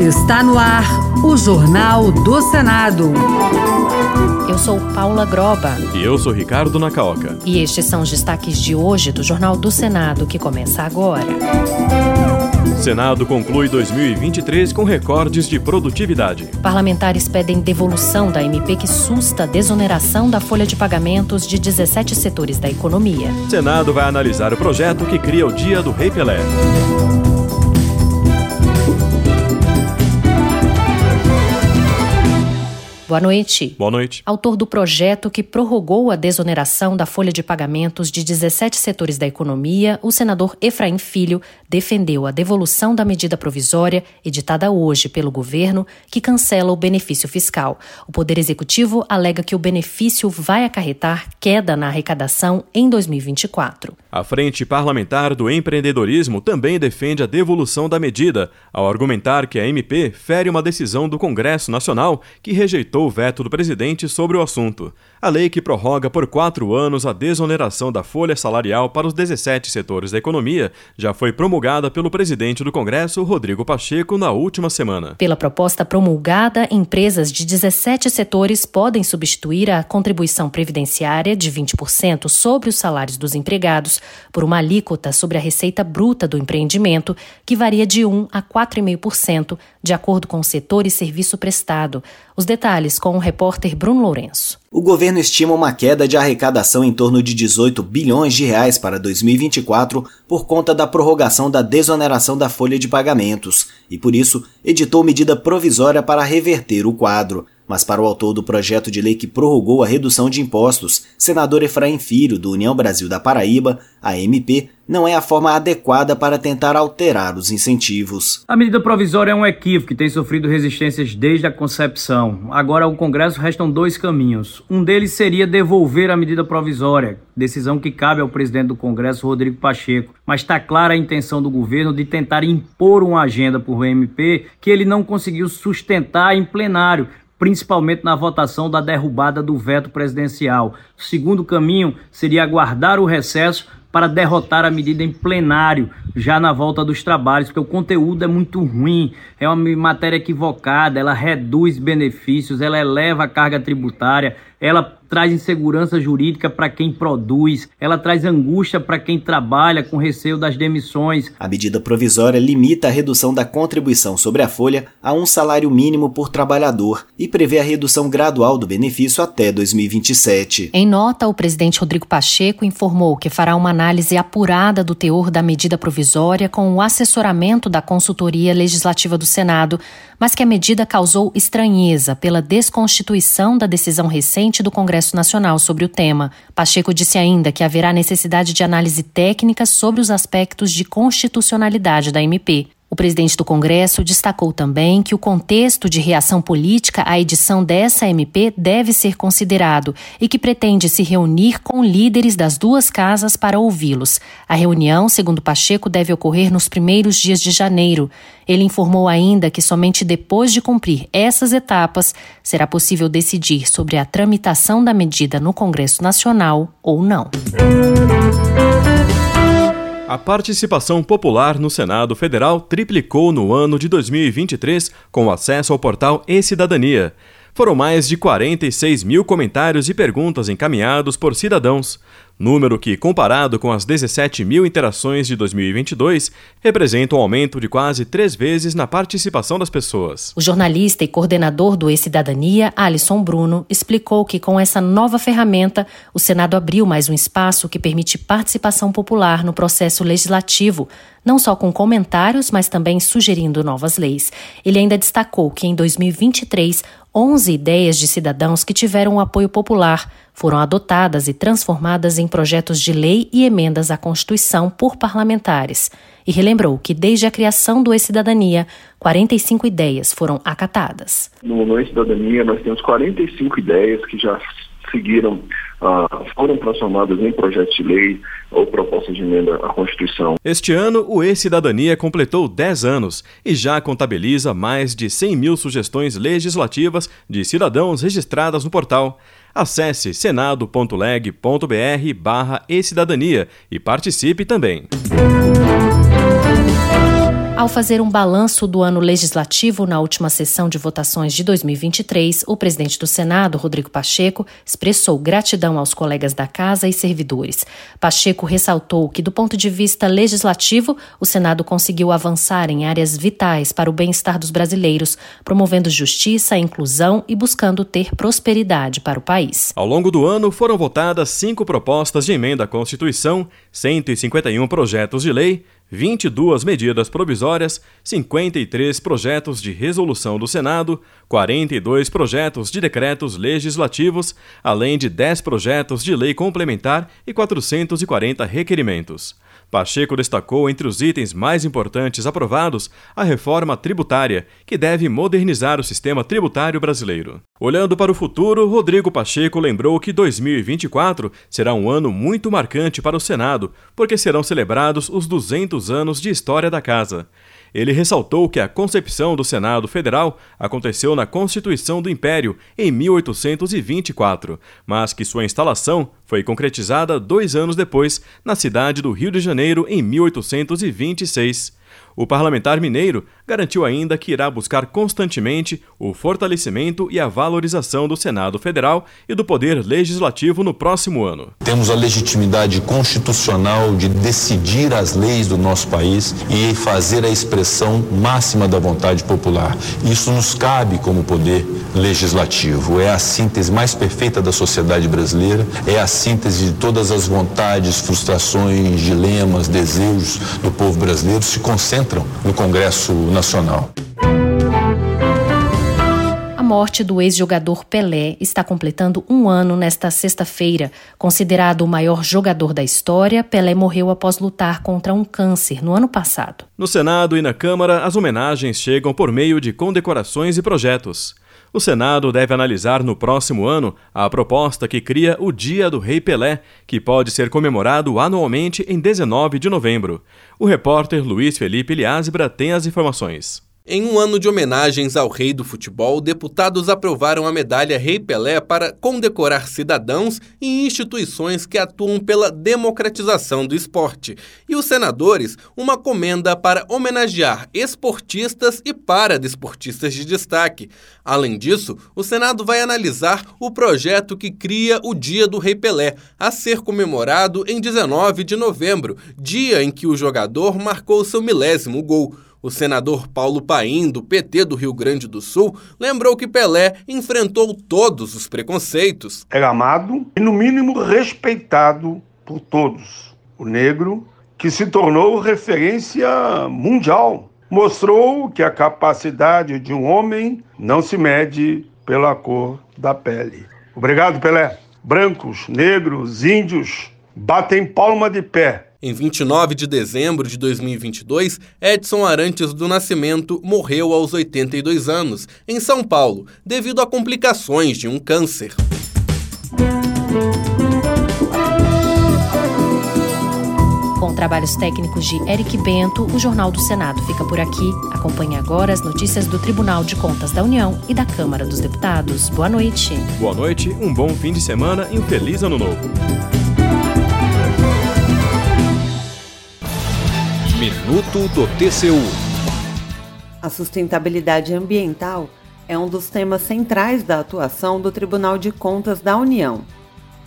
Está no ar o Jornal do Senado. Eu sou Paula Groba. E eu sou Ricardo Nacaoca. E estes são os destaques de hoje do Jornal do Senado, que começa agora. Senado conclui 2023 com recordes de produtividade. Parlamentares pedem devolução da MP que susta a desoneração da folha de pagamentos de 17 setores da economia. Senado vai analisar o projeto que cria o Dia do Rei Pelé. Boa noite. Boa noite. Autor do projeto que prorrogou a desoneração da folha de pagamentos de 17 setores da economia, o senador Efraim Filho defendeu a devolução da medida provisória editada hoje pelo governo que cancela o benefício fiscal. O Poder Executivo alega que o benefício vai acarretar queda na arrecadação em 2024. A Frente Parlamentar do Empreendedorismo também defende a devolução da medida, ao argumentar que a MP fere uma decisão do Congresso Nacional que rejeitou o veto do presidente sobre o assunto. A lei que prorroga por quatro anos a desoneração da folha salarial para os 17 setores da economia já foi promulgada pelo presidente do Congresso, Rodrigo Pacheco, na última semana. Pela proposta promulgada, empresas de 17 setores podem substituir a contribuição previdenciária de 20% sobre os salários dos empregados por uma alíquota sobre a receita bruta do empreendimento, que varia de 1 a 4,5%, de acordo com o setor e serviço prestado. Os detalhes com o repórter Bruno Lourenço. O governo estima uma queda de arrecadação em torno de 18 bilhões de reais para 2024 por conta da prorrogação da desoneração da folha de pagamentos e, por isso, editou medida provisória para reverter o quadro. Mas para o autor do projeto de lei que prorrogou a redução de impostos, senador Efraim Filho, do União Brasil da Paraíba, a MP, não é a forma adequada para tentar alterar os incentivos. A medida provisória é um equívoco que tem sofrido resistências desde a concepção. Agora, ao Congresso restam dois caminhos. Um deles seria devolver a medida provisória, decisão que cabe ao presidente do Congresso, Rodrigo Pacheco. Mas está clara a intenção do governo de tentar impor uma agenda por MP que ele não conseguiu sustentar em plenário, principalmente na votação da derrubada do veto presidencial. O segundo caminho seria aguardar o recesso para derrotar a medida em plenário, já na volta dos trabalhos, porque o conteúdo é muito ruim, é uma matéria equivocada, ela reduz benefícios, ela eleva a carga tributária, ela traz insegurança jurídica para quem produz, ela traz angústia para quem trabalha com receio das demissões. A medida provisória limita a redução da contribuição sobre a folha a um salário mínimo por trabalhador e prevê a redução gradual do benefício até 2027. Em nota, o presidente Rodrigo Pacheco informou que fará uma análise apurada do teor da medida provisória com o assessoramento da consultoria legislativa do Senado, mas que a medida causou estranheza pela desconstituição da decisão recente do Congresso Congresso Nacional sobre o tema. Pacheco disse ainda que haverá necessidade de análise técnica sobre os aspectos de constitucionalidade da MP. O presidente do Congresso destacou também que o contexto de reação política à edição dessa MP deve ser considerado e que pretende se reunir com líderes das duas casas para ouvi-los. A reunião, segundo Pacheco, deve ocorrer nos primeiros dias de janeiro. Ele informou ainda que somente depois de cumprir essas etapas será possível decidir sobre a tramitação da medida no Congresso Nacional ou não. A participação popular no Senado Federal triplicou no ano de 2023 com acesso ao portal E-Cidadania. Foram mais de 46 mil comentários e perguntas encaminhados por cidadãos número que, comparado com as 17 mil interações de 2022, representa um aumento de quase três vezes na participação das pessoas. O jornalista e coordenador do E-Cidadania, Alisson Bruno, explicou que com essa nova ferramenta, o Senado abriu mais um espaço que permite participação popular no processo legislativo, não só com comentários, mas também sugerindo novas leis. Ele ainda destacou que em 2023, 11 ideias de cidadãos que tiveram um apoio popular foram adotadas e transformadas em projetos de lei e emendas à Constituição por parlamentares. E relembrou que, desde a criação do E-Cidadania, 45 ideias foram acatadas. No E-Cidadania, nós temos 45 ideias que já seguiram, uh, foram transformadas em projetos de lei ou propostas de emenda à Constituição. Este ano, o E-Cidadania completou 10 anos e já contabiliza mais de 100 mil sugestões legislativas de cidadãos registradas no portal. Acesse senado.leg.br barra e-cidadania e participe também. Ao fazer um balanço do ano legislativo na última sessão de votações de 2023, o presidente do Senado, Rodrigo Pacheco, expressou gratidão aos colegas da casa e servidores. Pacheco ressaltou que, do ponto de vista legislativo, o Senado conseguiu avançar em áreas vitais para o bem-estar dos brasileiros, promovendo justiça, inclusão e buscando ter prosperidade para o país. Ao longo do ano, foram votadas cinco propostas de emenda à Constituição, 151 projetos de lei, 22 medidas provisórias, 53 projetos de resolução do Senado, 42 projetos de decretos legislativos, além de 10 projetos de lei complementar e 440 requerimentos. Pacheco destacou entre os itens mais importantes aprovados a reforma tributária, que deve modernizar o sistema tributário brasileiro. Olhando para o futuro, Rodrigo Pacheco lembrou que 2024 será um ano muito marcante para o Senado, porque serão celebrados os 200 anos de história da casa. Ele ressaltou que a concepção do Senado Federal aconteceu na Constituição do Império em 1824, mas que sua instalação foi concretizada dois anos depois, na cidade do Rio de Janeiro, em 1826. O parlamentar mineiro garantiu ainda que irá buscar constantemente o fortalecimento e a valorização do Senado Federal e do Poder Legislativo no próximo ano. Temos a legitimidade constitucional de decidir as leis do nosso país e fazer a expressão máxima da vontade popular. Isso nos cabe como Poder Legislativo. É a síntese mais perfeita da sociedade brasileira, é a síntese de todas as vontades, frustrações, dilemas, desejos do povo brasileiro se concentram no Congresso Nacional. A morte do ex-jogador Pelé está completando um ano nesta sexta-feira. Considerado o maior jogador da história, Pelé morreu após lutar contra um câncer no ano passado. No Senado e na Câmara, as homenagens chegam por meio de condecorações e projetos. O Senado deve analisar no próximo ano a proposta que cria o Dia do Rei Pelé, que pode ser comemorado anualmente em 19 de novembro. O repórter Luiz Felipe Liasbra tem as informações. Em um ano de homenagens ao rei do futebol, deputados aprovaram a medalha Rei Pelé para condecorar cidadãos e instituições que atuam pela democratização do esporte, e os senadores uma comenda para homenagear esportistas e paradesportistas de destaque. Além disso, o Senado vai analisar o projeto que cria o Dia do Rei Pelé, a ser comemorado em 19 de novembro, dia em que o jogador marcou seu milésimo gol. O senador Paulo Paim, do PT do Rio Grande do Sul, lembrou que Pelé enfrentou todos os preconceitos. Era amado e, no mínimo, respeitado por todos. O negro, que se tornou referência mundial, mostrou que a capacidade de um homem não se mede pela cor da pele. Obrigado, Pelé. Brancos, negros, índios, batem palma de pé em 29 de dezembro de 2022, Edson Arantes do Nascimento morreu aos 82 anos, em São Paulo, devido a complicações de um câncer. Com trabalhos técnicos de Eric Bento, o Jornal do Senado fica por aqui. Acompanhe agora as notícias do Tribunal de Contas da União e da Câmara dos Deputados. Boa noite. Boa noite, um bom fim de semana e um feliz ano novo. Minuto do TCU. A sustentabilidade ambiental é um dos temas centrais da atuação do Tribunal de Contas da União.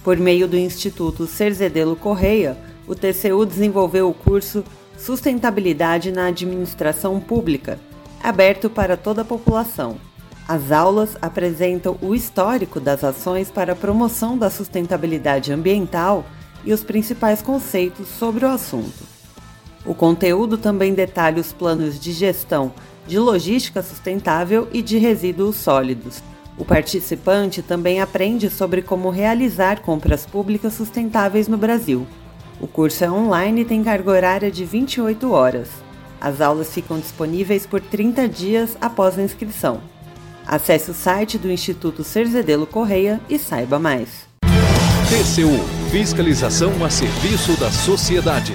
Por meio do Instituto Cerzedelo Correia, o TCU desenvolveu o curso Sustentabilidade na Administração Pública, aberto para toda a população. As aulas apresentam o histórico das ações para a promoção da sustentabilidade ambiental e os principais conceitos sobre o assunto. O conteúdo também detalha os planos de gestão de logística sustentável e de resíduos sólidos. O participante também aprende sobre como realizar compras públicas sustentáveis no Brasil. O curso é online e tem carga horária de 28 horas. As aulas ficam disponíveis por 30 dias após a inscrição. Acesse o site do Instituto Cerzedelo Correia e saiba mais. TCU Fiscalização a serviço da sociedade.